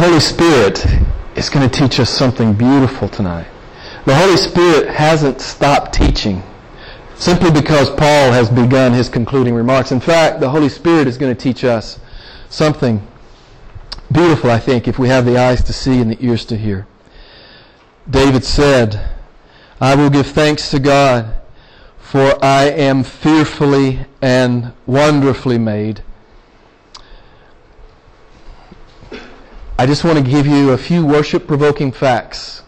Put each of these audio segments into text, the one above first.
Holy Spirit is going to teach us something beautiful tonight. The Holy Spirit hasn't stopped teaching simply because Paul has begun his concluding remarks. In fact, the Holy Spirit is going to teach us something beautiful, I think, if we have the eyes to see and the ears to hear. David said, I will give thanks to God, for I am fearfully and wonderfully made. I just want to give you a few worship provoking facts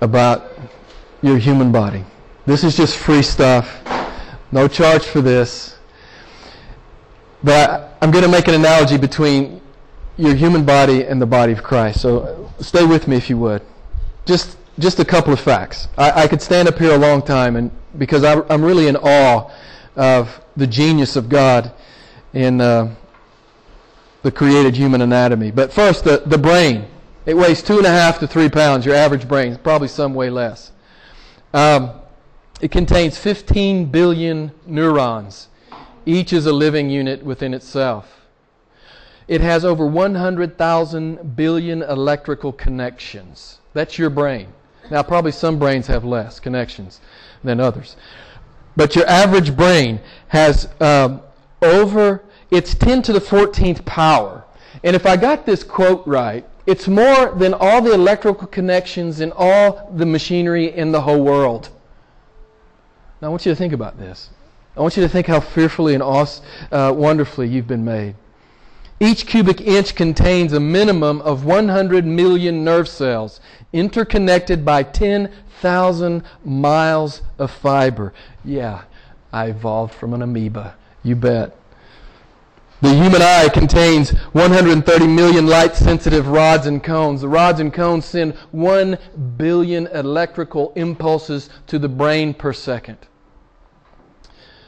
about your human body. This is just free stuff. No charge for this. But I'm going to make an analogy between your human body and the body of Christ. So stay with me if you would. Just just a couple of facts. I, I could stand up here a long time, and because I, am really in awe of the genius of God in uh, the created human anatomy. But first, the, the brain. It weighs two and a half to three pounds. Your average brain, probably some way less. Um, it contains 15 billion neurons. Each is a living unit within itself. It has over 100,000 billion electrical connections. That's your brain. Now, probably some brains have less connections than others. But your average brain has um, over, it's 10 to the 14th power. And if I got this quote right, it's more than all the electrical connections in all the machinery in the whole world. Now, I want you to think about this. I want you to think how fearfully and uh, wonderfully you've been made. Each cubic inch contains a minimum of 100 million nerve cells interconnected by 10,000 miles of fiber. Yeah, I evolved from an amoeba. You bet. The human eye contains 130 million light sensitive rods and cones. The rods and cones send 1 billion electrical impulses to the brain per second.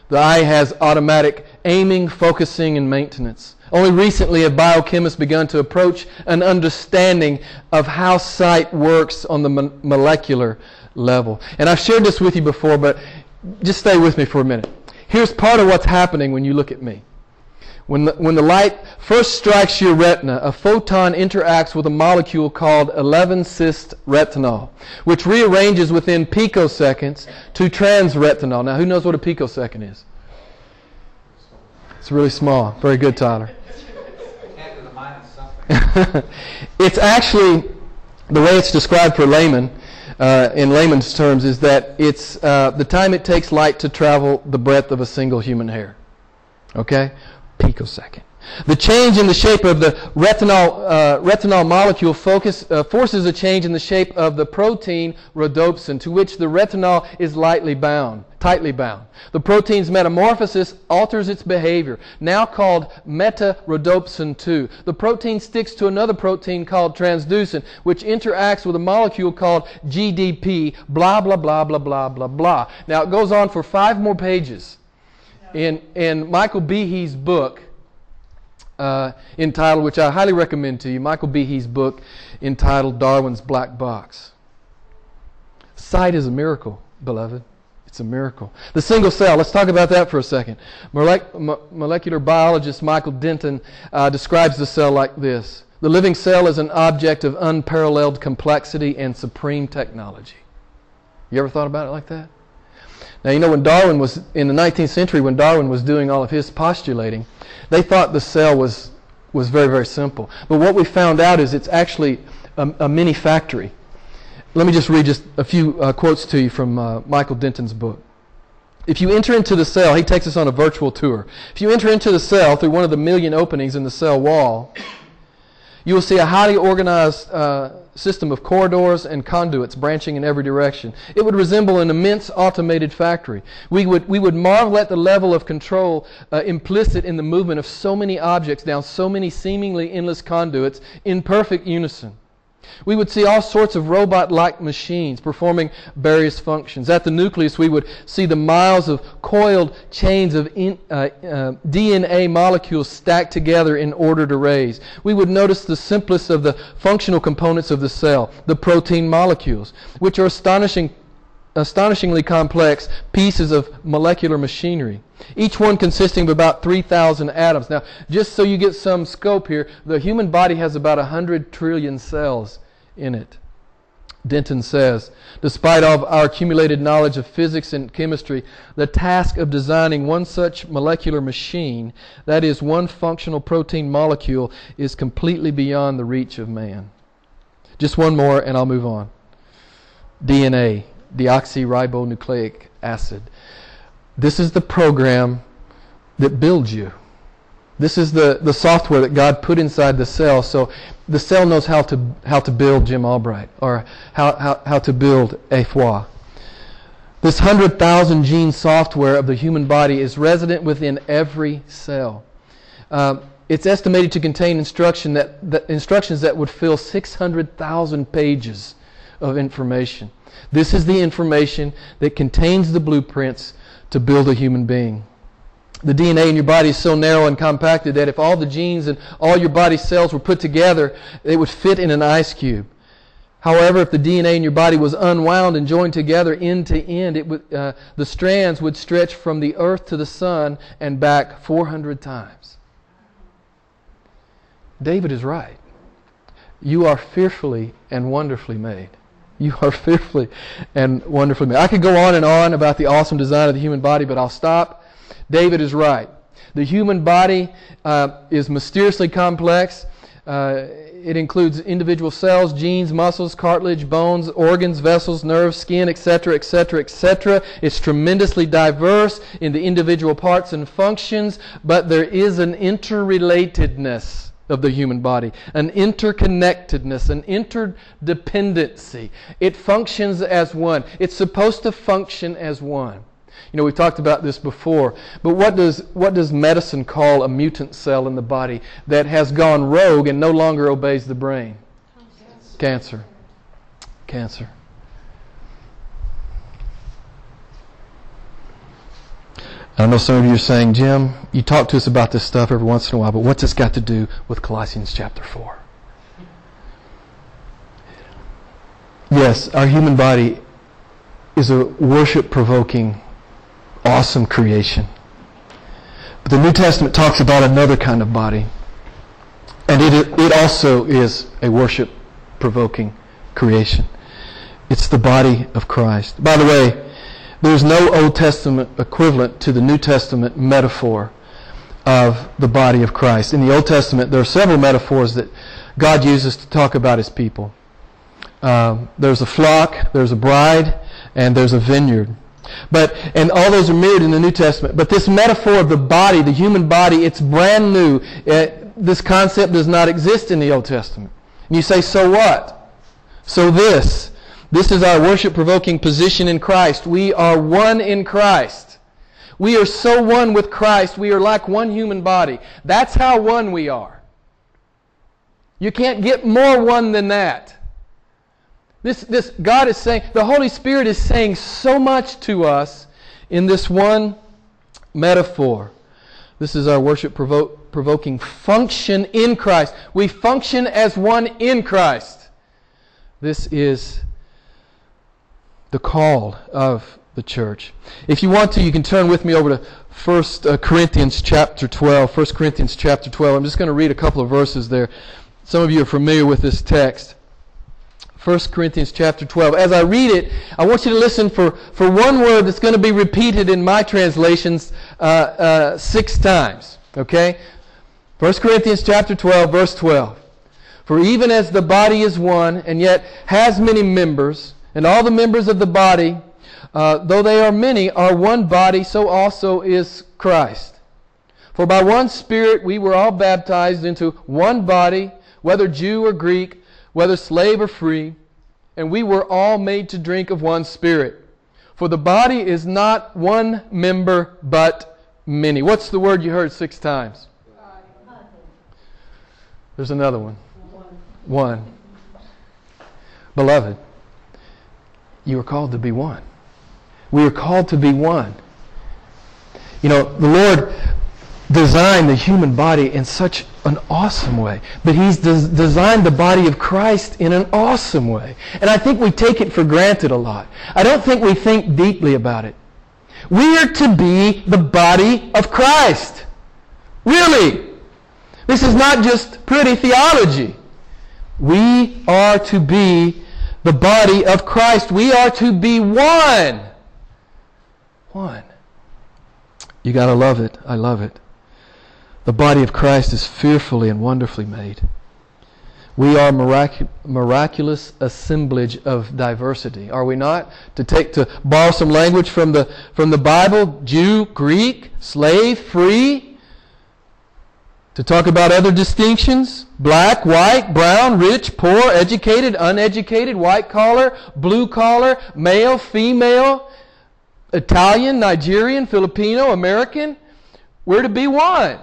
The eye has automatic aiming, focusing, and maintenance. Only recently have biochemists begun to approach an understanding of how sight works on the mo- molecular level. And I've shared this with you before, but just stay with me for a minute. Here's part of what's happening when you look at me. When the, when the light first strikes your retina, a photon interacts with a molecule called 11 cis retinol, which rearranges within picoseconds to transretinol. Now, who knows what a picosecond is? It's really small. Very good, Tyler. it's actually, the way it's described for layman, uh, in layman's terms, is that it's uh, the time it takes light to travel the breadth of a single human hair. Okay? Picosecond. The change in the shape of the retinol, uh, retinol molecule focus, uh, forces a change in the shape of the protein rhodopsin, to which the retinol is lightly bound, tightly bound. The protein's metamorphosis alters its behavior, now called meta-rhodopsin 2. The protein sticks to another protein called transducin, which interacts with a molecule called GDP, blah, blah, blah, blah, blah, blah, blah. Now, it goes on for five more pages. In, in Michael Behe's book, uh, entitled, which I highly recommend to you, Michael Behe's book entitled Darwin's Black Box. Sight is a miracle, beloved. It's a miracle. The single cell, let's talk about that for a second. molecular biologist Michael Denton uh, describes the cell like this The living cell is an object of unparalleled complexity and supreme technology. You ever thought about it like that? Now, you know, when Darwin was, in the 19th century, when Darwin was doing all of his postulating, they thought the cell was, was very, very simple. But what we found out is it's actually a, a mini factory. Let me just read just a few uh, quotes to you from uh, Michael Denton's book. If you enter into the cell, he takes us on a virtual tour. If you enter into the cell through one of the million openings in the cell wall, you will see a highly organized uh, system of corridors and conduits branching in every direction. It would resemble an immense automated factory. We would, we would marvel at the level of control uh, implicit in the movement of so many objects down so many seemingly endless conduits in perfect unison. We would see all sorts of robot like machines performing various functions. At the nucleus, we would see the miles of coiled chains of in, uh, uh, DNA molecules stacked together in ordered arrays. We would notice the simplest of the functional components of the cell, the protein molecules, which are astonishing astonishingly complex pieces of molecular machinery, each one consisting of about 3,000 atoms. Now, just so you get some scope here, the human body has about 100 trillion cells in it. Denton says, despite all of our accumulated knowledge of physics and chemistry, the task of designing one such molecular machine, that is, one functional protein molecule, is completely beyond the reach of man. Just one more, and I'll move on. DNA, deoxyribonucleic acid. This is the program that builds you. This is the, the software that God put inside the cell. So the cell knows how to, how to build Jim Albright or how, how, how to build a foie. This 100,000 gene software of the human body is resident within every cell. Um, it's estimated to contain instruction that, that, instructions that would fill 600,000 pages of information. This is the information that contains the blueprints to build a human being the DNA in your body is so narrow and compacted that if all the genes and all your body cells were put together, it would fit in an ice cube. However, if the DNA in your body was unwound and joined together end to end, it would, uh, the strands would stretch from the earth to the sun and back 400 times. David is right. You are fearfully and wonderfully made. You are fearfully and wonderfully made. I could go on and on about the awesome design of the human body, but I'll stop. David is right. The human body uh, is mysteriously complex. Uh, it includes individual cells, genes, muscles, cartilage, bones, organs, vessels, nerves, skin, etc., etc., etc. It's tremendously diverse in the individual parts and functions, but there is an interrelatedness of the human body, an interconnectedness, an interdependency. It functions as one. It's supposed to function as one. You know, we've talked about this before, but what does, what does medicine call a mutant cell in the body that has gone rogue and no longer obeys the brain? Cancer. Cancer. I know some of you are saying, Jim, you talk to us about this stuff every once in a while, but what's this got to do with Colossians chapter 4? Yes, our human body is a worship provoking awesome creation. But the New Testament talks about another kind of body. And it, it also is a worship provoking creation. It's the body of Christ. By the way, there's no Old Testament equivalent to the New Testament metaphor of the body of Christ. In the Old Testament, there are several metaphors that God uses to talk about his people. Um, there's a flock, there's a bride, and there's a vineyard. But, and all those are mirrored in the New Testament. But this metaphor of the body, the human body, it's brand new. It, this concept does not exist in the Old Testament. And you say, so what? So this. This is our worship provoking position in Christ. We are one in Christ. We are so one with Christ, we are like one human body. That's how one we are. You can't get more one than that. This, this God is saying, the Holy Spirit is saying so much to us in this one metaphor. This is our worship provo- provoking function in Christ. We function as one in Christ. This is the call of the church. If you want to, you can turn with me over to 1 uh, Corinthians chapter 12. 1 Corinthians chapter 12. I'm just going to read a couple of verses there. Some of you are familiar with this text. 1 Corinthians chapter 12. As I read it, I want you to listen for, for one word that's going to be repeated in my translations uh, uh, six times. Okay? 1 Corinthians chapter 12, verse 12. For even as the body is one, and yet has many members, and all the members of the body, uh, though they are many, are one body, so also is Christ. For by one Spirit we were all baptized into one body, whether Jew or Greek, whether slave or free, and we were all made to drink of one spirit. For the body is not one member, but many. What's the word you heard six times? There's another one. One. Beloved, you are called to be one. We are called to be one. You know, the Lord designed the human body in such an awesome way. But He's des- designed the body of Christ in an awesome way. And I think we take it for granted a lot. I don't think we think deeply about it. We are to be the body of Christ. Really. This is not just pretty theology. We are to be the body of Christ. We are to be one. One. You got to love it. I love it. The body of Christ is fearfully and wonderfully made. We are mirac- miraculous assemblage of diversity, are we not? To take to borrow some language from the from the Bible, Jew, Greek, slave, free. To talk about other distinctions, black, white, brown, rich, poor, educated, uneducated, white collar, blue collar, male, female, Italian, Nigerian, Filipino, American. We're to be one.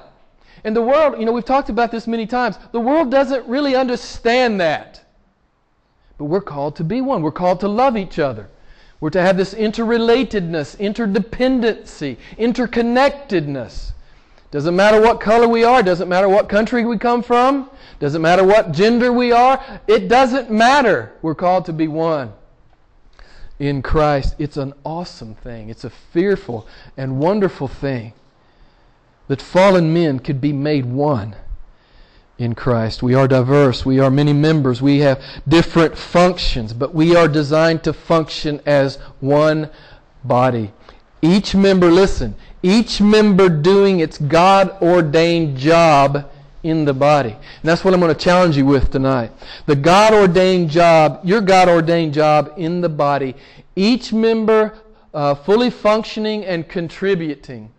And the world, you know, we've talked about this many times. The world doesn't really understand that. But we're called to be one. We're called to love each other. We're to have this interrelatedness, interdependency, interconnectedness. Doesn't matter what color we are, doesn't matter what country we come from, doesn't matter what gender we are, it doesn't matter. We're called to be one in Christ. It's an awesome thing. It's a fearful and wonderful thing that fallen men could be made one in Christ. We are diverse. We are many members. We have different functions, but we are designed to function as one body. Each member, listen, each member doing its God ordained job in the body. And that's what I'm going to challenge you with tonight. The God ordained job, your God ordained job in the body, each member uh, fully functioning and contributing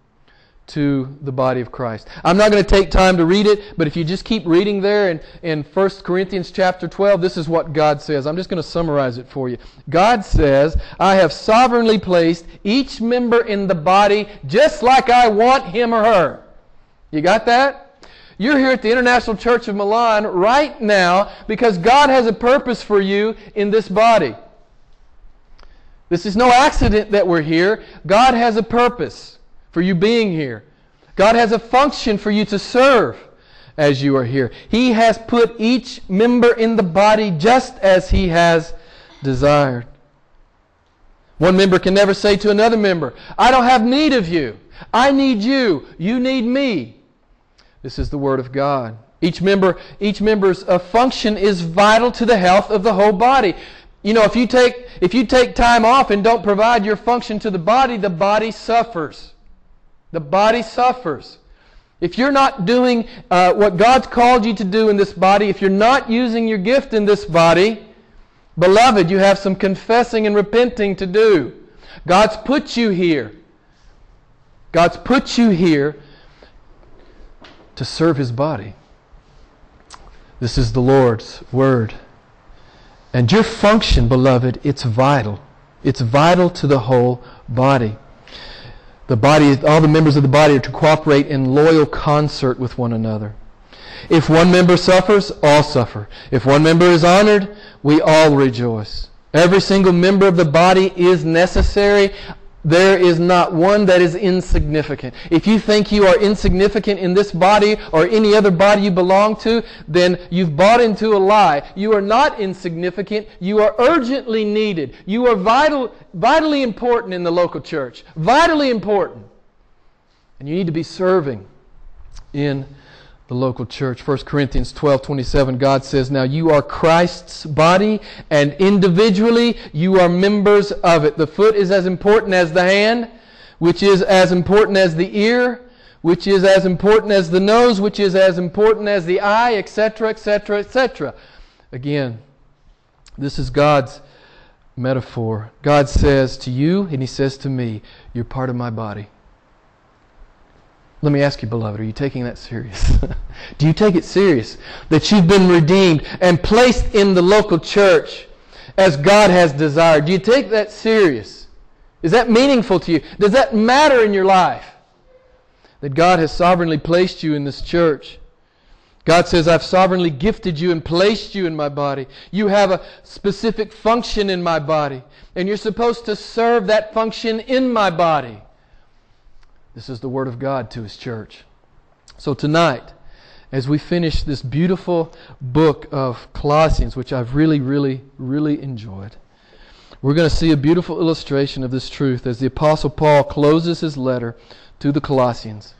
to the body of Christ. I'm not going to take time to read it, but if you just keep reading there in, in 1 Corinthians chapter 12, this is what God says. I'm just going to summarize it for you. God says, I have sovereignly placed each member in the body just like I want him or her. You got that? You're here at the International Church of Milan right now because God has a purpose for you in this body. This is no accident that we're here. God has a purpose for you being here. God has a function for you to serve as you are here. He has put each member in the body just as He has desired. One member can never say to another member, I don't have need of you. I need you. You need me. This is the Word of God. Each member, each member's uh, function is vital to the health of the whole body. You know, if you take if you take time off and don't provide your function to the body, the body suffers. The body suffers. If you're not doing uh, what God's called you to do in this body, if you're not using your gift in this body, beloved, you have some confessing and repenting to do. God's put you here. God's put you here to serve His body. This is the Lord's Word. And your function, beloved, it's vital. It's vital to the whole body. The body, all the members of the body are to cooperate in loyal concert with one another. If one member suffers, all suffer. If one member is honored, we all rejoice. Every single member of the body is necessary. There is not one that is insignificant. If you think you are insignificant in this body or any other body you belong to, then you've bought into a lie. You are not insignificant. You are urgently needed. You are vital, vitally important in the local church. Vitally important. And you need to be serving in the local church. 1 Corinthians 12 27, God says, Now you are Christ's body, and individually you are members of it. The foot is as important as the hand, which is as important as the ear, which is as important as the nose, which is as important as the eye, etc., etc., etc. Again, this is God's metaphor. God says to you, and He says to me, You're part of my body. Let me ask you, beloved, are you taking that serious? Do you take it serious that you've been redeemed and placed in the local church as God has desired? Do you take that serious? Is that meaningful to you? Does that matter in your life? That God has sovereignly placed you in this church. God says, I've sovereignly gifted you and placed you in my body. You have a specific function in my body, and you're supposed to serve that function in my body. This is the Word of God to His church. So tonight, as we finish this beautiful book of Colossians, which I've really, really, really enjoyed. We're going to see a beautiful illustration of this truth as the Apostle Paul closes his letter to the Colossians.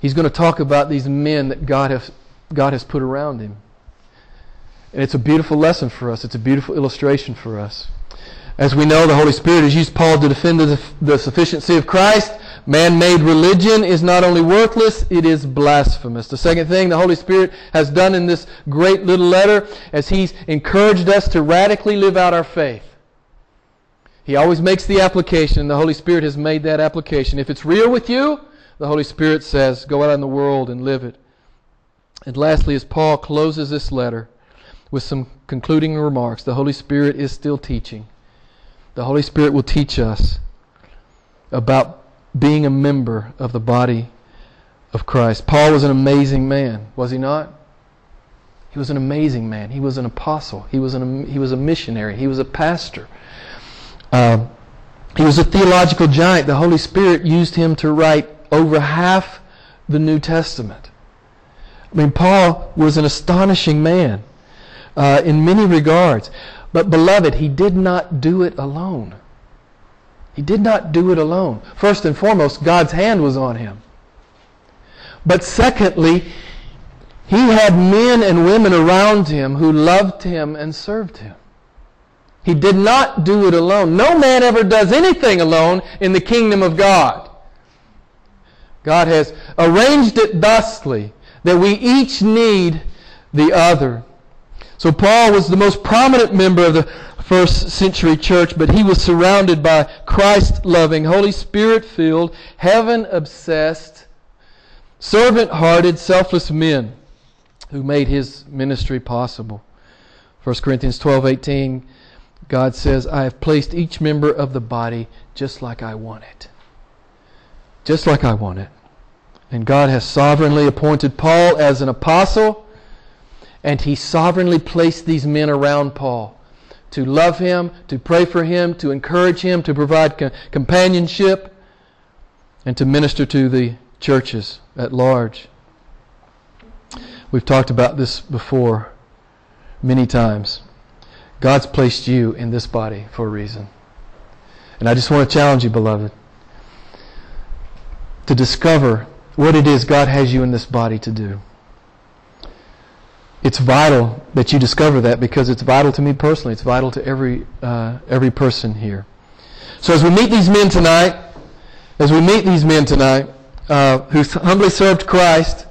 He's going to talk about these men that God has, God has put around him. And it's a beautiful lesson for us. It's a beautiful illustration for us. As we know, the Holy Spirit has used Paul to defend the, the sufficiency of Christ. Man made religion is not only worthless, it is blasphemous. The second thing the Holy Spirit has done in this great little letter as He's encouraged us to radically live out our faith. He always makes the application, and the Holy Spirit has made that application. If it's real with you, the Holy Spirit says, go out in the world and live it. And lastly, as Paul closes this letter with some concluding remarks, the Holy Spirit is still teaching. The Holy Spirit will teach us about being a member of the body of Christ. Paul was an amazing man, was he not? He was an amazing man. He was an apostle. He was, an, he was a missionary. He was a pastor. Uh, he was a theological giant. The Holy Spirit used him to write over half the New Testament. I mean, Paul was an astonishing man uh, in many regards. But, beloved, he did not do it alone. He did not do it alone. First and foremost, God's hand was on him. But secondly, he had men and women around him who loved him and served him. He did not do it alone. No man ever does anything alone in the kingdom of God. God has arranged it thusly that we each need the other. So Paul was the most prominent member of the first century church, but he was surrounded by Christ loving, Holy Spirit filled, heaven obsessed, servant hearted, selfless men who made his ministry possible. 1 Corinthians 12 18, God says, I have placed each member of the body just like I want it. Just like I want it. And God has sovereignly appointed Paul as an apostle and he sovereignly placed these men around Paul to love him, to pray for him, to encourage him, to provide co- companionship, and to minister to the churches at large. We've talked about this before many times. God's placed you in this body for a reason. And I just want to challenge you, beloved, to discover what it is God has you in this body to do it's vital that you discover that because it's vital to me personally. It's vital to every uh, every person here. So as we meet these men tonight, as we meet these men tonight uh, who humbly served Christ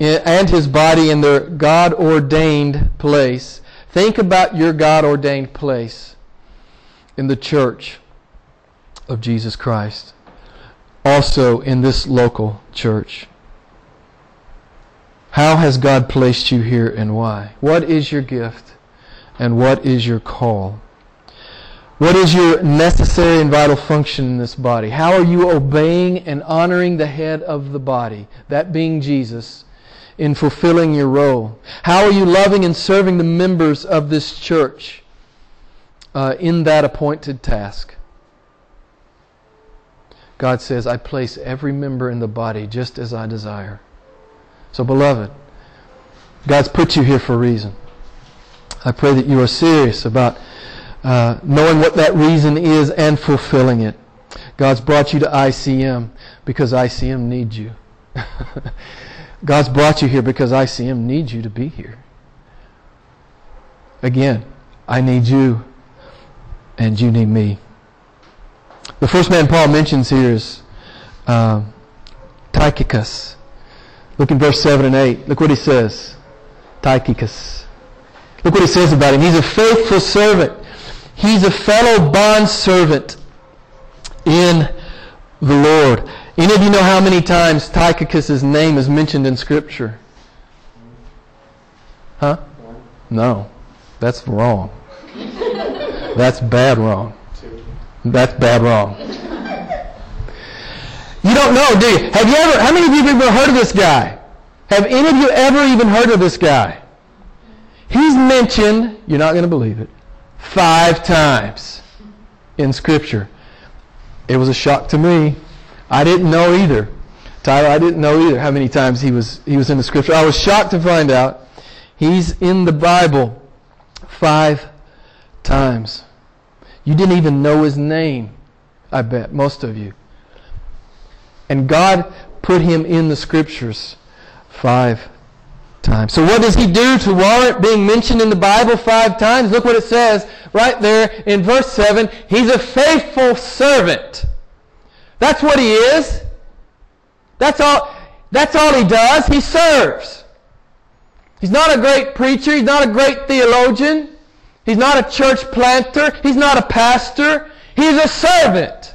and His body in their God ordained place, think about your God ordained place in the church of Jesus Christ, also in this local church. How has God placed you here and why? What is your gift and what is your call? What is your necessary and vital function in this body? How are you obeying and honoring the head of the body, that being Jesus, in fulfilling your role? How are you loving and serving the members of this church uh, in that appointed task? God says, I place every member in the body just as I desire. So, beloved, God's put you here for a reason. I pray that you are serious about uh, knowing what that reason is and fulfilling it. God's brought you to ICM because ICM needs you. God's brought you here because ICM needs you to be here. Again, I need you and you need me. The first man Paul mentions here is uh, Tychicus. Look in verse 7 and 8. Look what he says. Tychicus. Look what he says about him. He's a faithful servant. He's a fellow bond servant in the Lord. Any of you know how many times Tychicus' name is mentioned in Scripture? Huh? No. That's wrong. That's bad wrong. That's bad wrong. You don't know, do you? Have you ever, how many of you have ever heard of this guy? Have any of you ever even heard of this guy? He's mentioned, you're not going to believe it, five times in Scripture. It was a shock to me. I didn't know either. Tyler, I didn't know either how many times he was he was in the scripture. I was shocked to find out he's in the Bible five times. You didn't even know his name, I bet, most of you. And God put him in the scriptures five times. So what does he do to warrant being mentioned in the Bible five times? Look what it says right there in verse 7. He's a faithful servant. That's what he is. That's all, that's all he does. He serves. He's not a great preacher. He's not a great theologian. He's not a church planter. He's not a pastor. He's a servant.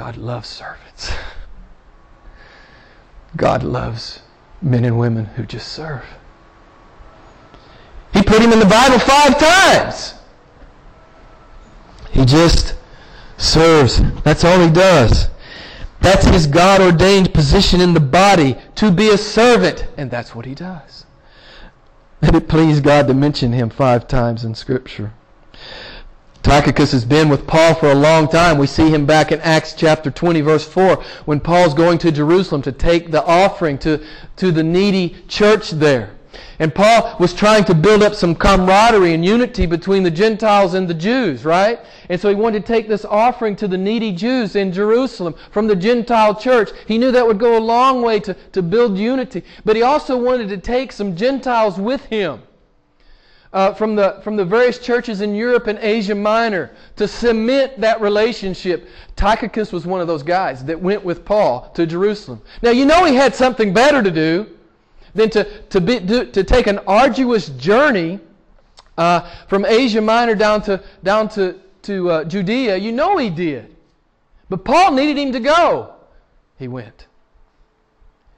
God loves servants. God loves men and women who just serve. He put him in the Bible five times. He just serves. That's all he does. That's his God ordained position in the body, to be a servant. And that's what he does. And it pleased God to mention him five times in Scripture. Tychicus has been with Paul for a long time. We see him back in Acts chapter 20, verse 4, when Paul's going to Jerusalem to take the offering to, to the needy church there. And Paul was trying to build up some camaraderie and unity between the Gentiles and the Jews, right? And so he wanted to take this offering to the needy Jews in Jerusalem from the Gentile church. He knew that would go a long way to, to build unity. But he also wanted to take some Gentiles with him uh, from, the, from the various churches in Europe and Asia Minor to cement that relationship. Tychicus was one of those guys that went with Paul to Jerusalem. Now, you know he had something better to do than to, to, be, to, to take an arduous journey uh, from Asia Minor down to, down to, to uh, Judea. You know he did. But Paul needed him to go. He went.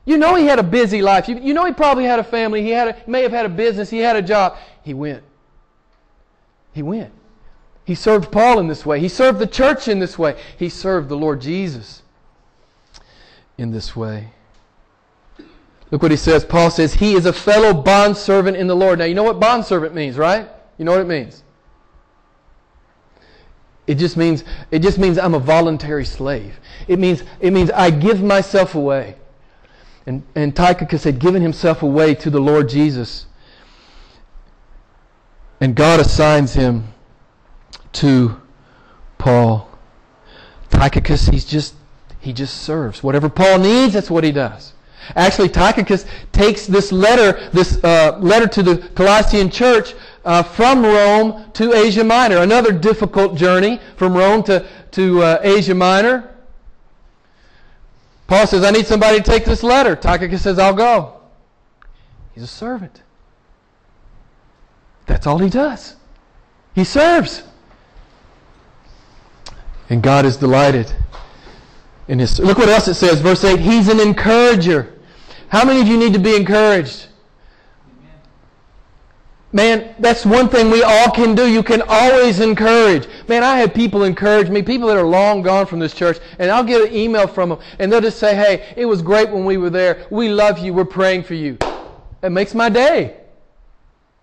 You know he had a busy life. You, you know he probably had a family. He, had a, may have had a business. He had a job. He went. He went. He served Paul in this way. He served the church in this way. He served the Lord Jesus in this way. Look what he says. Paul says, He is a fellow bondservant in the Lord. Now, you know what bondservant means, right? You know what it means? It just means it just means I'm a voluntary slave. It means it means I give myself away. And, and Tychicus had given himself away to the Lord Jesus. And God assigns him to Paul. Tychicus, he's just he just serves. Whatever Paul needs, that's what he does. Actually, Tychicus takes this letter, this uh, letter to the Colossian church uh, from Rome to Asia Minor. Another difficult journey from Rome to, to uh, Asia Minor. Paul says, I need somebody to take this letter. Tychicus says, I'll go. He's a servant. That's all he does. He serves. And God is delighted in his. Look what else it says, verse 8. He's an encourager. How many of you need to be encouraged? Man, that's one thing we all can do. You can always encourage. Man, I have people encourage me, people that are long gone from this church, and I'll get an email from them, and they'll just say, hey, it was great when we were there. We love you. We're praying for you. It makes my day.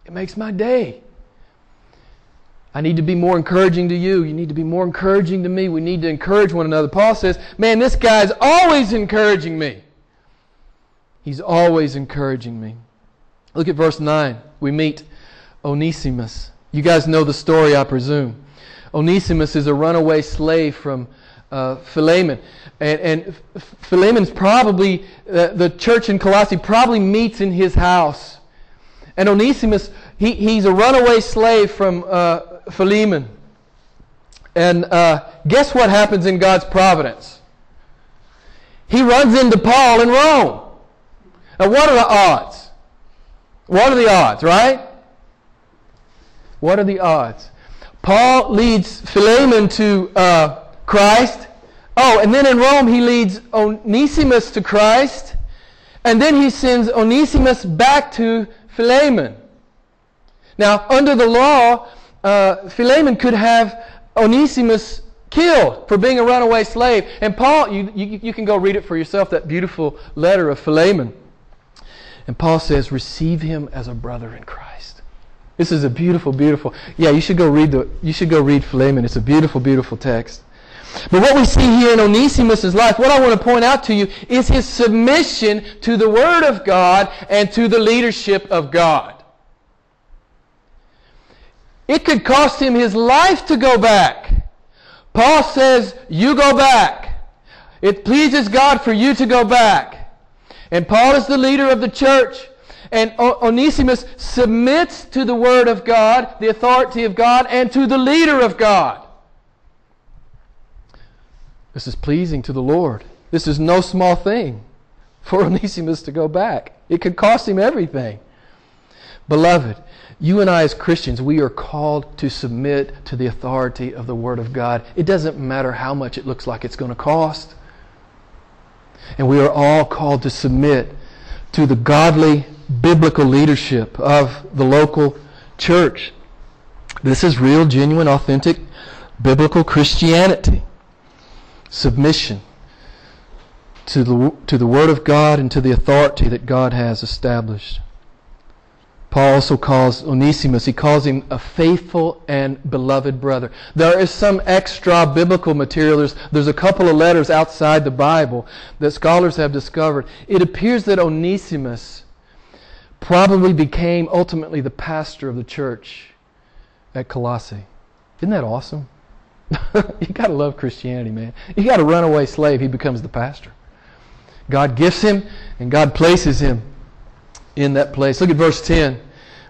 It makes my day. I need to be more encouraging to you. You need to be more encouraging to me. We need to encourage one another. Paul says, man, this guy's always encouraging me. He's always encouraging me. Look at verse 9. We meet Onesimus. You guys know the story, I presume. Onesimus is a runaway slave from uh, Philemon. And, and Philemon's probably, uh, the church in Colossae probably meets in his house. And Onesimus, he, he's a runaway slave from uh, Philemon. And uh, guess what happens in God's providence? He runs into Paul in Rome. Now, what are the odds? What are the odds, right? What are the odds? Paul leads Philemon to uh, Christ. Oh, and then in Rome he leads Onesimus to Christ. And then he sends Onesimus back to Philemon. Now, under the law, uh, Philemon could have Onesimus killed for being a runaway slave. And Paul, you, you, you can go read it for yourself, that beautiful letter of Philemon. And Paul says, receive him as a brother in Christ. This is a beautiful, beautiful. Yeah, you should go read the. You should go read Philemon. It's a beautiful, beautiful text. But what we see here in Onesimus' life, what I want to point out to you, is his submission to the Word of God and to the leadership of God. It could cost him his life to go back. Paul says, You go back. It pleases God for you to go back. And Paul is the leader of the church. And Onesimus submits to the Word of God, the authority of God, and to the leader of God. This is pleasing to the Lord. This is no small thing for Onesimus to go back. It could cost him everything. Beloved, you and I, as Christians, we are called to submit to the authority of the Word of God. It doesn't matter how much it looks like it's going to cost. And we are all called to submit to the godly biblical leadership of the local church. This is real, genuine, authentic biblical Christianity. Submission to the, to the Word of God and to the authority that God has established. Paul also calls Onesimus, he calls him a faithful and beloved brother. There is some extra biblical material. There's, there's a couple of letters outside the Bible that scholars have discovered. It appears that Onesimus probably became ultimately the pastor of the church at Colossae. Isn't that awesome? you got to love Christianity, man. You got a runaway slave, he becomes the pastor. God gifts him and God places him in that place. Look at verse 10.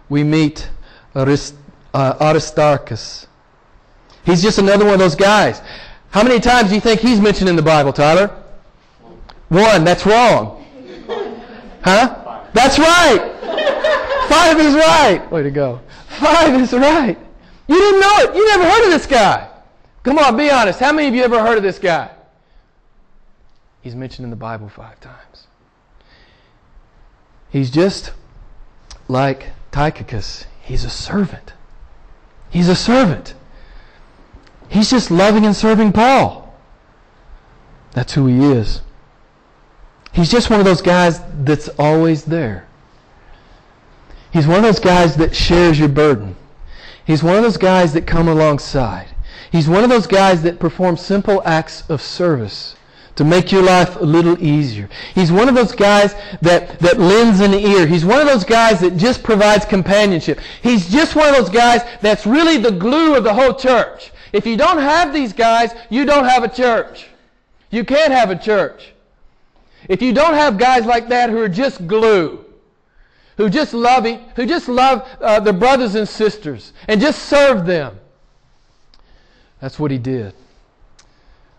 We meet uh, Aristarchus. He's just another one of those guys. How many times do you think he's mentioned in the Bible, Tyler? One. That's wrong. Huh? That's right. Five is right. Way to go. Five is right. You didn't know it. You never heard of this guy. Come on, be honest. How many of you ever heard of this guy? He's mentioned in the Bible five times. He's just like Tychicus. He's a servant. He's a servant. He's just loving and serving Paul. That's who he is. He's just one of those guys that's always there. He's one of those guys that shares your burden. He's one of those guys that come alongside. He's one of those guys that perform simple acts of service to make your life a little easier. He's one of those guys that, that lends an ear. He's one of those guys that just provides companionship. He's just one of those guys that's really the glue of the whole church. If you don't have these guys, you don't have a church. You can't have a church. If you don't have guys like that who are just glue, who just love, who just love uh, their brothers and sisters and just serve them, that's what he did.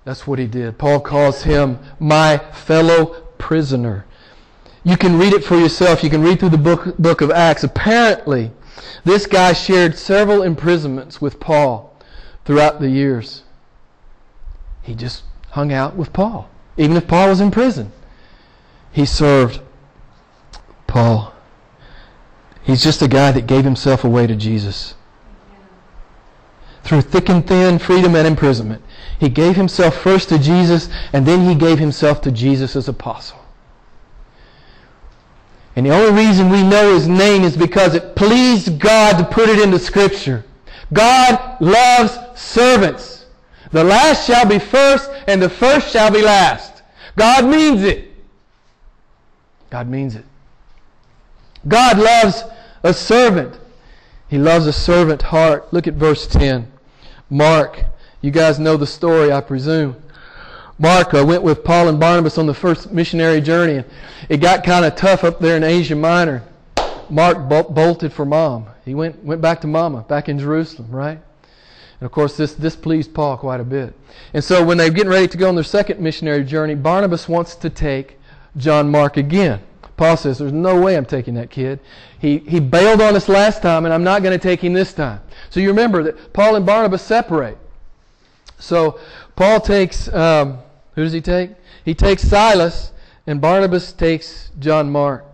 That's what he did. Paul calls him my fellow prisoner. You can read it for yourself. You can read through the book, book of Acts. Apparently, this guy shared several imprisonments with Paul throughout the years. He just hung out with Paul. Even if Paul was in prison, he served Paul. He's just a guy that gave himself away to Jesus through thick and thin, freedom and imprisonment. He gave himself first to Jesus, and then he gave himself to Jesus as apostle. And the only reason we know his name is because it pleased God to put it into Scripture. God loves servants. The last shall be first, and the first shall be last. God means it. God means it. God loves a servant. He loves a servant heart. Look at verse 10. Mark, you guys know the story, I presume. Mark uh, went with Paul and Barnabas on the first missionary journey, and it got kind of tough up there in Asia Minor. Mark bol- bolted for mom. He went, went back to mama, back in Jerusalem, right? And of course, this displeased Paul quite a bit. And so when they're getting ready to go on their second missionary journey, Barnabas wants to take John Mark again. Paul says, There's no way I'm taking that kid. He, he bailed on us last time, and I'm not going to take him this time. So you remember that Paul and Barnabas separate. So Paul takes, um, who does he take? He takes Silas, and Barnabas takes John Mark.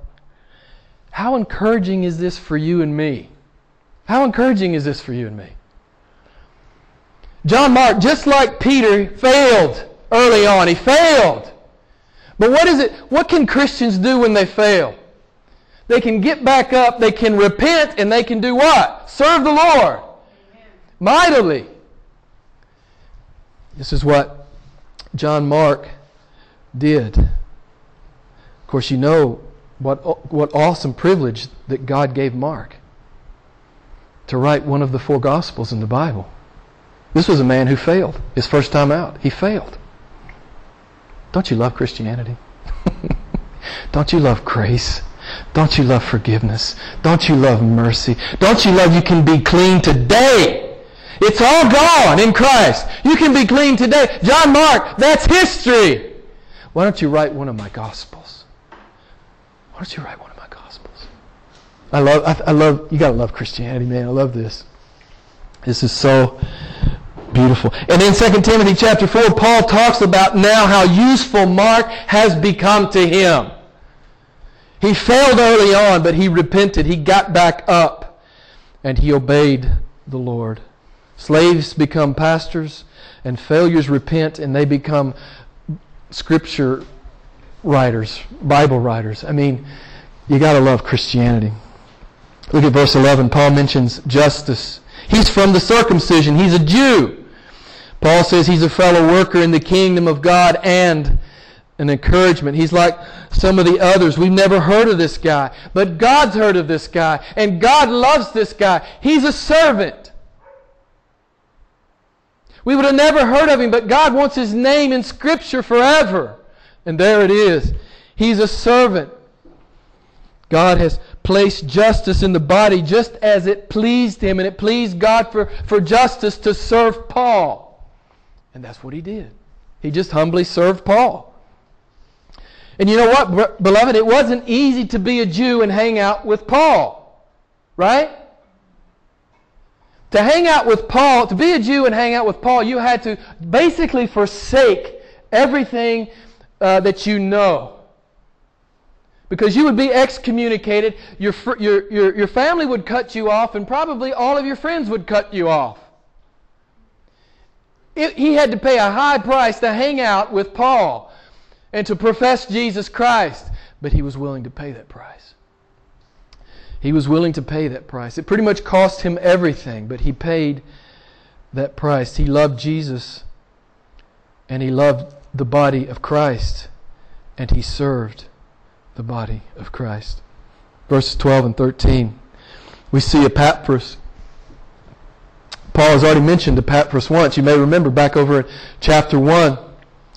How encouraging is this for you and me? How encouraging is this for you and me? John Mark, just like Peter, failed early on. He failed. But what is it? What can Christians do when they fail? They can get back up, they can repent, and they can do what? Serve the Lord. Mightily. This is what John Mark did. Of course, you know what, what awesome privilege that God gave Mark to write one of the four Gospels in the Bible. This was a man who failed. His first time out, he failed. Don't you love Christianity? Don't you love grace? Don't you love forgiveness? Don't you love mercy? Don't you love you can be clean today? It's all gone in Christ. You can be clean today. John Mark, that's history. Why don't you write one of my Gospels? Why don't you write one of my Gospels? I love, I, I love, you gotta love Christianity, man. I love this. This is so beautiful. And in 2 Timothy chapter 4, Paul talks about now how useful Mark has become to him. He failed early on, but he repented. He got back up and he obeyed the Lord. Slaves become pastors, and failures repent and they become scripture writers, Bible writers. I mean, you got to love Christianity. Look at verse 11. Paul mentions Justus. He's from the circumcision. He's a Jew. Paul says he's a fellow worker in the kingdom of God and an encouragement. He's like some of the others. We've never heard of this guy, but God's heard of this guy, and God loves this guy. He's a servant. We would have never heard of him, but God wants his name in Scripture forever. And there it is. He's a servant. God has placed Justus in the body just as it pleased him, and it pleased God for, for Justus to serve Paul. And that's what he did. He just humbly served Paul. And you know what, beloved? It wasn't easy to be a Jew and hang out with Paul. Right? To hang out with Paul, to be a Jew and hang out with Paul, you had to basically forsake everything uh, that you know. Because you would be excommunicated, your, your, your, your family would cut you off, and probably all of your friends would cut you off. It, he had to pay a high price to hang out with Paul and to profess Jesus Christ. But he was willing to pay that price. He was willing to pay that price. It pretty much cost him everything, but he paid that price. He loved Jesus and he loved the body of Christ and he served the body of Christ. Verses 12 and 13. We see Epaphras. Paul has already mentioned Epaphras once. You may remember back over in chapter 1,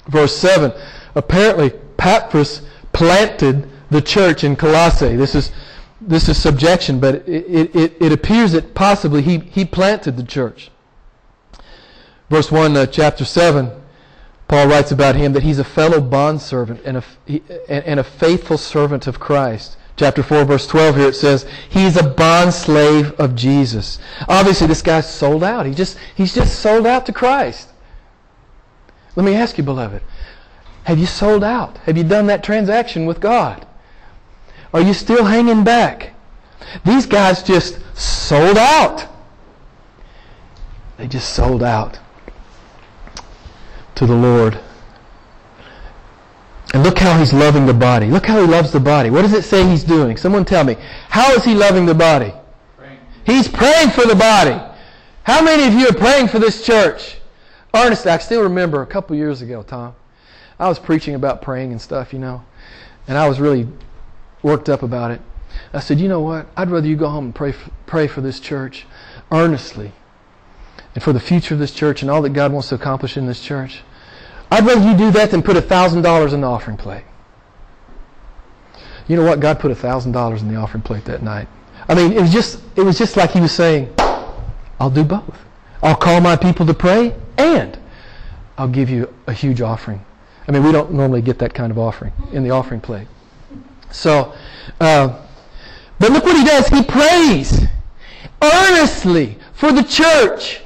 verse 7 apparently Epaphras planted the church in Colossae. This is this is subjection, but it, it, it appears that possibly he, he planted the church. Verse 1, uh, chapter 7, Paul writes about him that he's a fellow bondservant and a, and a faithful servant of Christ. Chapter 4, verse 12 here it says, he's a bond slave of Jesus. Obviously, this guy's sold out. He just, he's just sold out to Christ. Let me ask you, beloved, have you sold out? Have you done that transaction with God? Are you still hanging back? These guys just sold out. They just sold out to the Lord. And look how he's loving the body. Look how he loves the body. What does it say he's doing? Someone tell me. How is he loving the body? Praying. He's praying for the body. How many of you are praying for this church? Honestly, I still remember a couple years ago, Tom. I was preaching about praying and stuff, you know, and I was really worked up about it. I said, you know what? I'd rather you go home and pray for, pray for this church earnestly and for the future of this church and all that God wants to accomplish in this church. I'd rather you do that than put $1,000 in the offering plate. You know what? God put $1,000 in the offering plate that night. I mean, it was just it was just like he was saying, I'll do both. I'll call my people to pray and I'll give you a huge offering I mean, we don't normally get that kind of offering in the offering plate. So, uh, but look what he does. He prays earnestly for the church.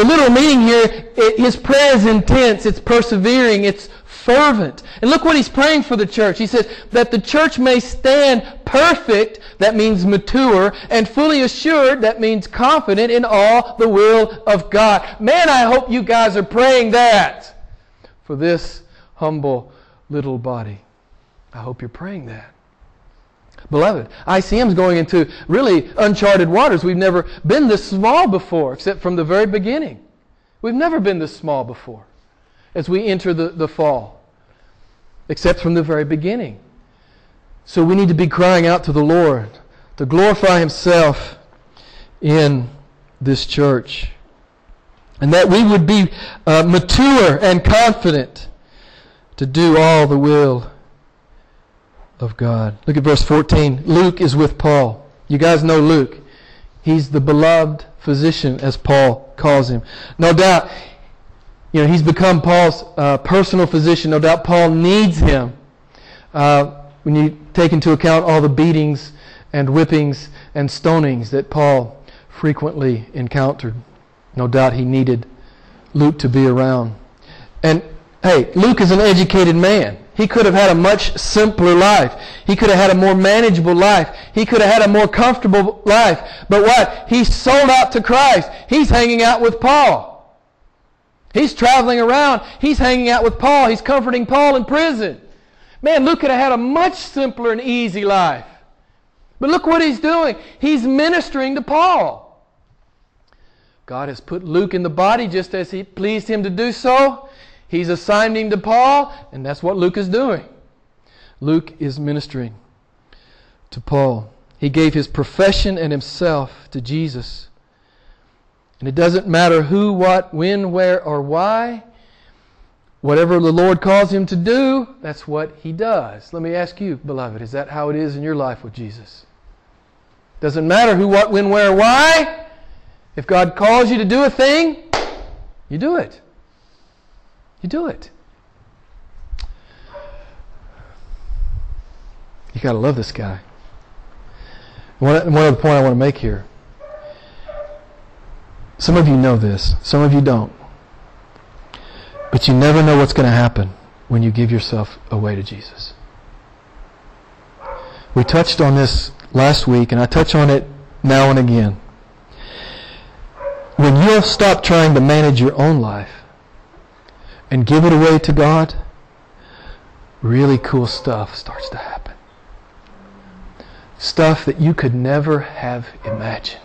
The literal meaning here, it, his prayer is intense, it's persevering, it's fervent. And look what he's praying for the church. He says, that the church may stand perfect, that means mature, and fully assured, that means confident in all the will of God. Man, I hope you guys are praying that for this humble little body. I hope you're praying that. Beloved, ICM's going into really uncharted waters. We've never been this small before, except from the very beginning. We've never been this small before as we enter the, the fall, except from the very beginning. So we need to be crying out to the Lord to glorify Himself in this church. And that we would be uh, mature and confident to do all the will of God. Look at verse 14. Luke is with Paul. You guys know Luke. He's the beloved physician, as Paul calls him. No doubt, you know, he's become Paul's uh, personal physician. No doubt Paul needs him. Uh, when you take into account all the beatings and whippings and stonings that Paul frequently encountered. No doubt he needed Luke to be around. And hey, Luke is an educated man. He could have had a much simpler life. He could have had a more manageable life. He could have had a more comfortable life. But what? He's sold out to Christ. He's hanging out with Paul. He's traveling around. He's hanging out with Paul. He's comforting Paul in prison. Man, Luke could have had a much simpler and easy life. But look what he's doing. He's ministering to Paul. God has put Luke in the body just as he pleased him to do so. He's assigned him to Paul, and that's what Luke is doing. Luke is ministering to Paul. He gave his profession and himself to Jesus. And it doesn't matter who, what, when, where, or why. Whatever the Lord calls him to do, that's what he does. Let me ask you, beloved, is that how it is in your life with Jesus? Doesn't matter who, what, when, where, why. If God calls you to do a thing, you do it. You do it. You got to love this guy. One, one other point I want to make here. Some of you know this, some of you don't. But you never know what's going to happen when you give yourself away to Jesus. We touched on this last week, and I touch on it now and again. When you'll stop trying to manage your own life and give it away to God, really cool stuff starts to happen. Stuff that you could never have imagined.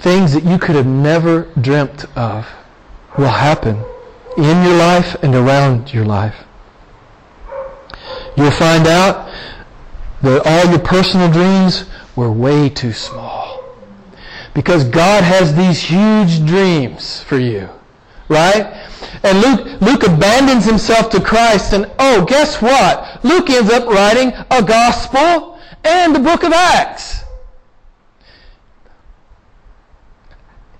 Things that you could have never dreamt of will happen in your life and around your life. You'll find out that all your personal dreams were way too small. Because God has these huge dreams for you. Right? And Luke, Luke abandons himself to Christ and oh, guess what? Luke ends up writing a gospel and the book of Acts.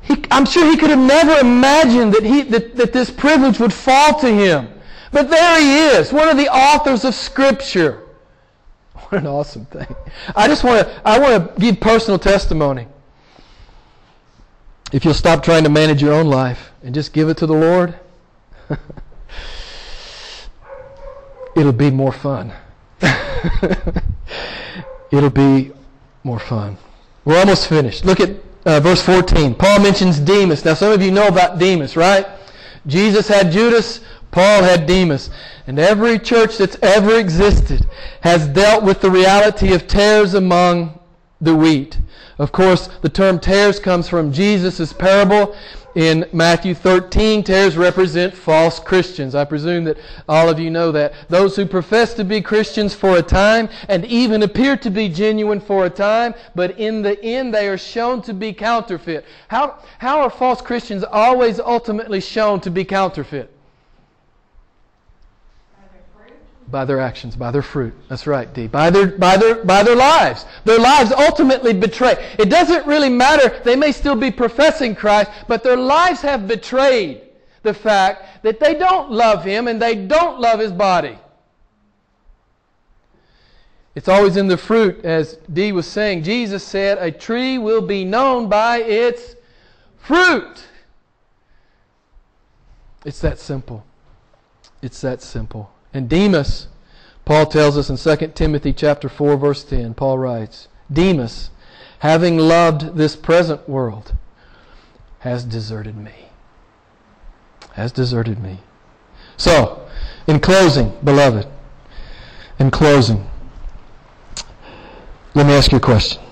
He, I'm sure he could have never imagined that, he, that, that this privilege would fall to him. But there he is, one of the authors of Scripture. What an awesome thing. I just want to I want to give personal testimony. If you'll stop trying to manage your own life and just give it to the Lord, it'll be more fun. it'll be more fun. We're almost finished. Look at uh, verse 14. Paul mentions Demas. Now, some of you know about Demas, right? Jesus had Judas. Paul had Demas. And every church that's ever existed has dealt with the reality of tares among the wheat. Of course, the term tares comes from Jesus' parable in Matthew 13. Tares represent false Christians. I presume that all of you know that. Those who profess to be Christians for a time and even appear to be genuine for a time, but in the end they are shown to be counterfeit. How, how are false Christians always ultimately shown to be counterfeit? By their actions, by their fruit. That's right, D. By their, by their, by their lives. Their lives ultimately betray. It doesn't really matter. They may still be professing Christ, but their lives have betrayed the fact that they don't love Him and they don't love His body. It's always in the fruit, as Dee was saying. Jesus said, A tree will be known by its fruit. It's that simple. It's that simple. And Demas, Paul tells us in 2 Timothy chapter 4 verse 10, Paul writes, Demas, having loved this present world, has deserted me. Has deserted me. So, in closing, beloved, in closing, let me ask you a question.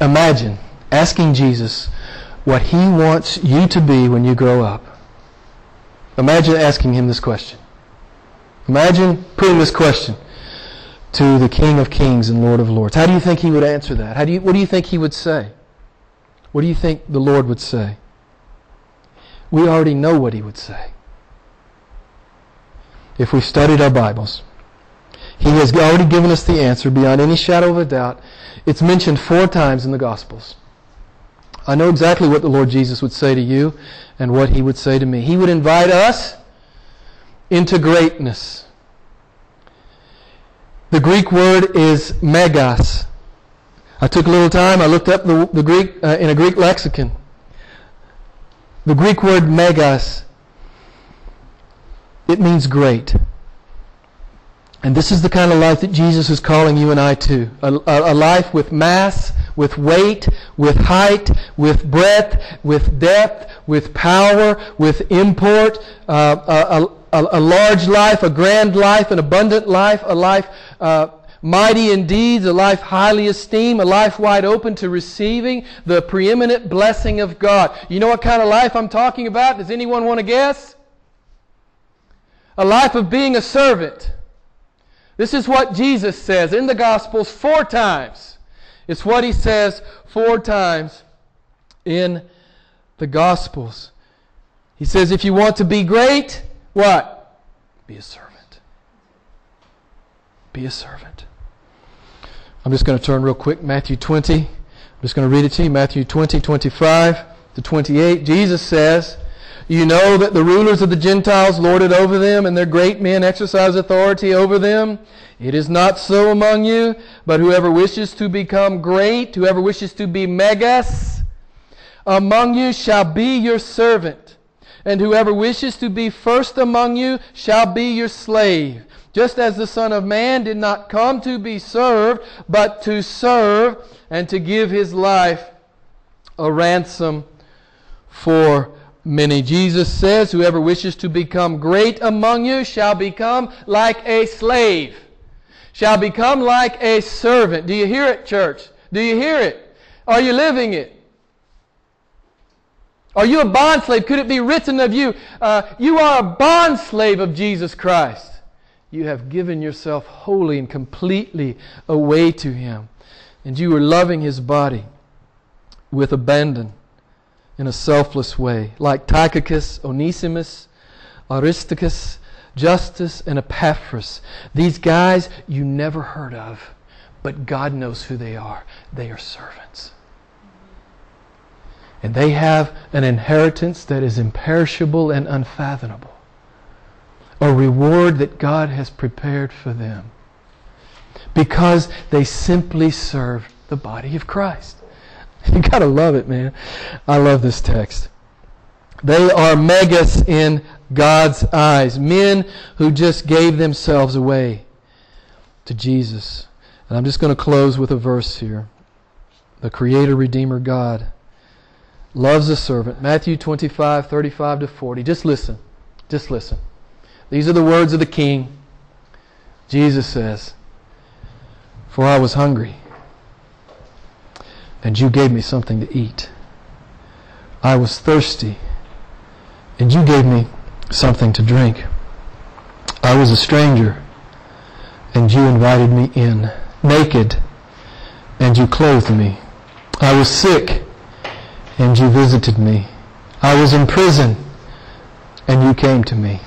Imagine asking Jesus what He wants you to be when you grow up. Imagine asking Him this question. Imagine putting this question to the King of Kings and Lord of Lords. How do you think He would answer that? How do you, what do you think He would say? What do you think the Lord would say? We already know what He would say. If we studied our Bibles, He has already given us the answer beyond any shadow of a doubt. It's mentioned four times in the Gospels. I know exactly what the Lord Jesus would say to you and what He would say to me. He would invite us into greatness. The Greek word is megas. I took a little time, I looked up the, the Greek uh, in a Greek lexicon. The Greek word megas, it means great. And this is the kind of life that Jesus is calling you and I to. A, a, a, life with mass, with weight, with height, with breadth, with depth, with power, with import. Uh, a, a, large life, a grand life, an abundant life, a life uh, mighty in deeds, a life highly esteemed, a life wide open to receiving the preeminent blessing of God. You know what kind of life I'm talking about? Does anyone want to guess? A life of being a servant this is what Jesus says in the Gospels four times. It's what he says four times in the Gospels. He says, if you want to be great, what? Be a servant. Be a servant. I'm just going to turn real quick. Matthew 20. I'm just going to read it to you. Matthew 20, 25 to 28. Jesus says, you know that the rulers of the Gentiles lord it over them, and their great men exercise authority over them. It is not so among you, but whoever wishes to become great, whoever wishes to be megas, among you shall be your servant. And whoever wishes to be first among you shall be your slave. Just as the Son of Man did not come to be served, but to serve and to give his life a ransom for many. Jesus says, Whoever wishes to become great among you shall become like a slave, shall become like a servant. Do you hear it, church? Do you hear it? Are you living it? Are you a bond slave? Could it be written of you? Uh, you are a bond slave of Jesus Christ. You have given yourself wholly and completely away to Him. And you are loving His body with abandon in a selfless way, like Tychicus, Onesimus, Aristarchus, Justus, and Epaphras. These guys you never heard of, but God knows who they are. They are servants. And they have an inheritance that is imperishable and unfathomable, a reward that God has prepared for them because they simply serve the body of Christ. You gotta love it, man. I love this text. They are megas in God's eyes. Men who just gave themselves away to Jesus. And I'm just going to close with a verse here. The Creator, Redeemer, God loves a servant. Matthew 25, 35 to 40. Just listen. Just listen. These are the words of the King. Jesus says, For I was hungry and you gave me something to eat. I was thirsty, and you gave me something to drink. I was a stranger, and you invited me in. Naked, and you clothed me. I was sick, and you visited me. I was in prison, and you came to me.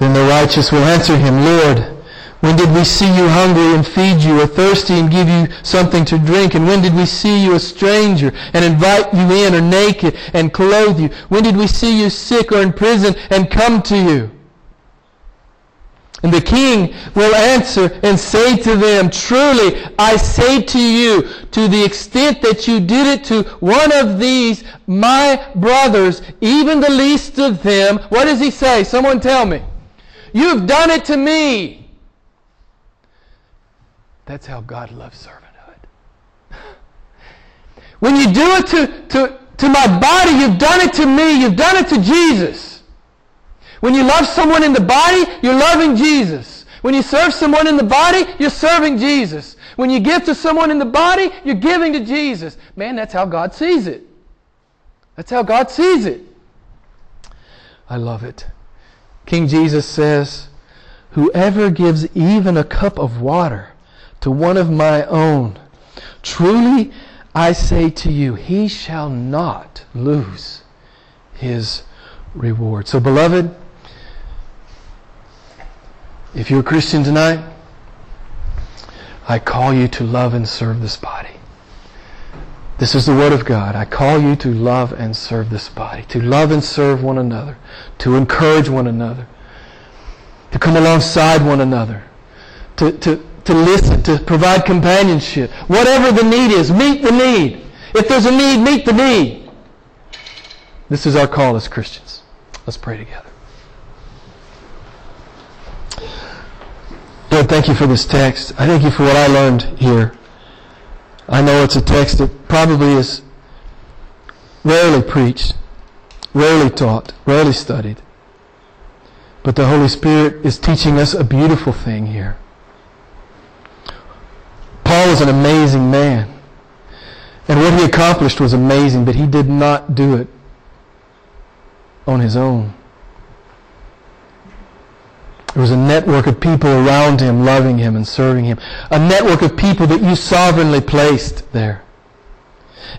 Then the righteous will answer him, Lord, when did we see you hungry and feed you, or thirsty and give you something to drink? And when did we see you a stranger and invite you in, or naked and clothe you? When did we see you sick or in prison and come to you? And the king will answer and say to them, Truly, I say to you, to the extent that you did it to one of these, my brothers, even the least of them, what does he say? Someone tell me. You've done it to me. That's how God loves servanthood. when you do it to, to, to my body, you've done it to me. You've done it to Jesus. When you love someone in the body, you're loving Jesus. When you serve someone in the body, you're serving Jesus. When you give to someone in the body, you're giving to Jesus. Man, that's how God sees it. That's how God sees it. I love it. King Jesus says, Whoever gives even a cup of water to one of my own, truly I say to you, he shall not lose his reward. So, beloved, if you're a Christian tonight, I call you to love and serve this body. This is the Word of God. I call you to love and serve this body, to love and serve one another, to encourage one another, to come alongside one another, to, to, to listen, to provide companionship. Whatever the need is, meet the need. If there's a need, meet the need. This is our call as Christians. Let's pray together. Lord, thank you for this text. I thank you for what I learned here. I know it's a text that probably is rarely preached, rarely taught, rarely studied. But the Holy Spirit is teaching us a beautiful thing here. Paul was an amazing man. And what he accomplished was amazing, but he did not do it on his own. There was a network of people around him loving him and serving him. A network of people that you sovereignly placed there.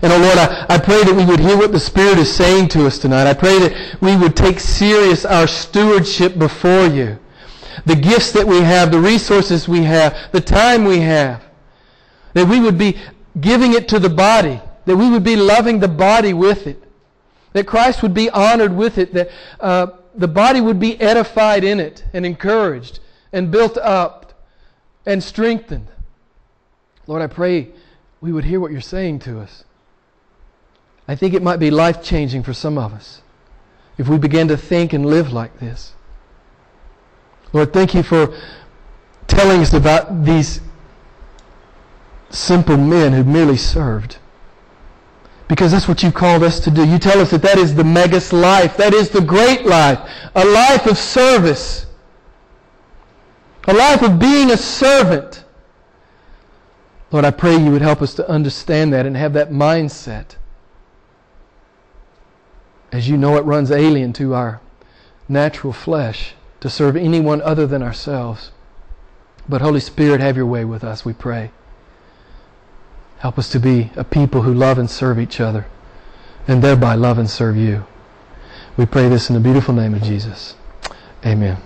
And oh Lord, I, I pray that we would hear what the Spirit is saying to us tonight. I pray that we would take serious our stewardship before you. The gifts that we have, the resources we have, the time we have. That we would be giving it to the body. That we would be loving the body with it. That Christ would be honored with it. That uh, the body would be edified in it and encouraged and built up and strengthened. Lord, I pray we would hear what you're saying to us. I think it might be life changing for some of us if we begin to think and live like this. Lord, thank you for telling us about these simple men who merely served. Because that's what you called us to do. You tell us that that is the megas life. That is the great life. A life of service. A life of being a servant. Lord, I pray you would help us to understand that and have that mindset. As you know, it runs alien to our natural flesh to serve anyone other than ourselves. But Holy Spirit, have your way with us, we pray. Help us to be a people who love and serve each other and thereby love and serve you. We pray this in the beautiful name of Jesus. Amen.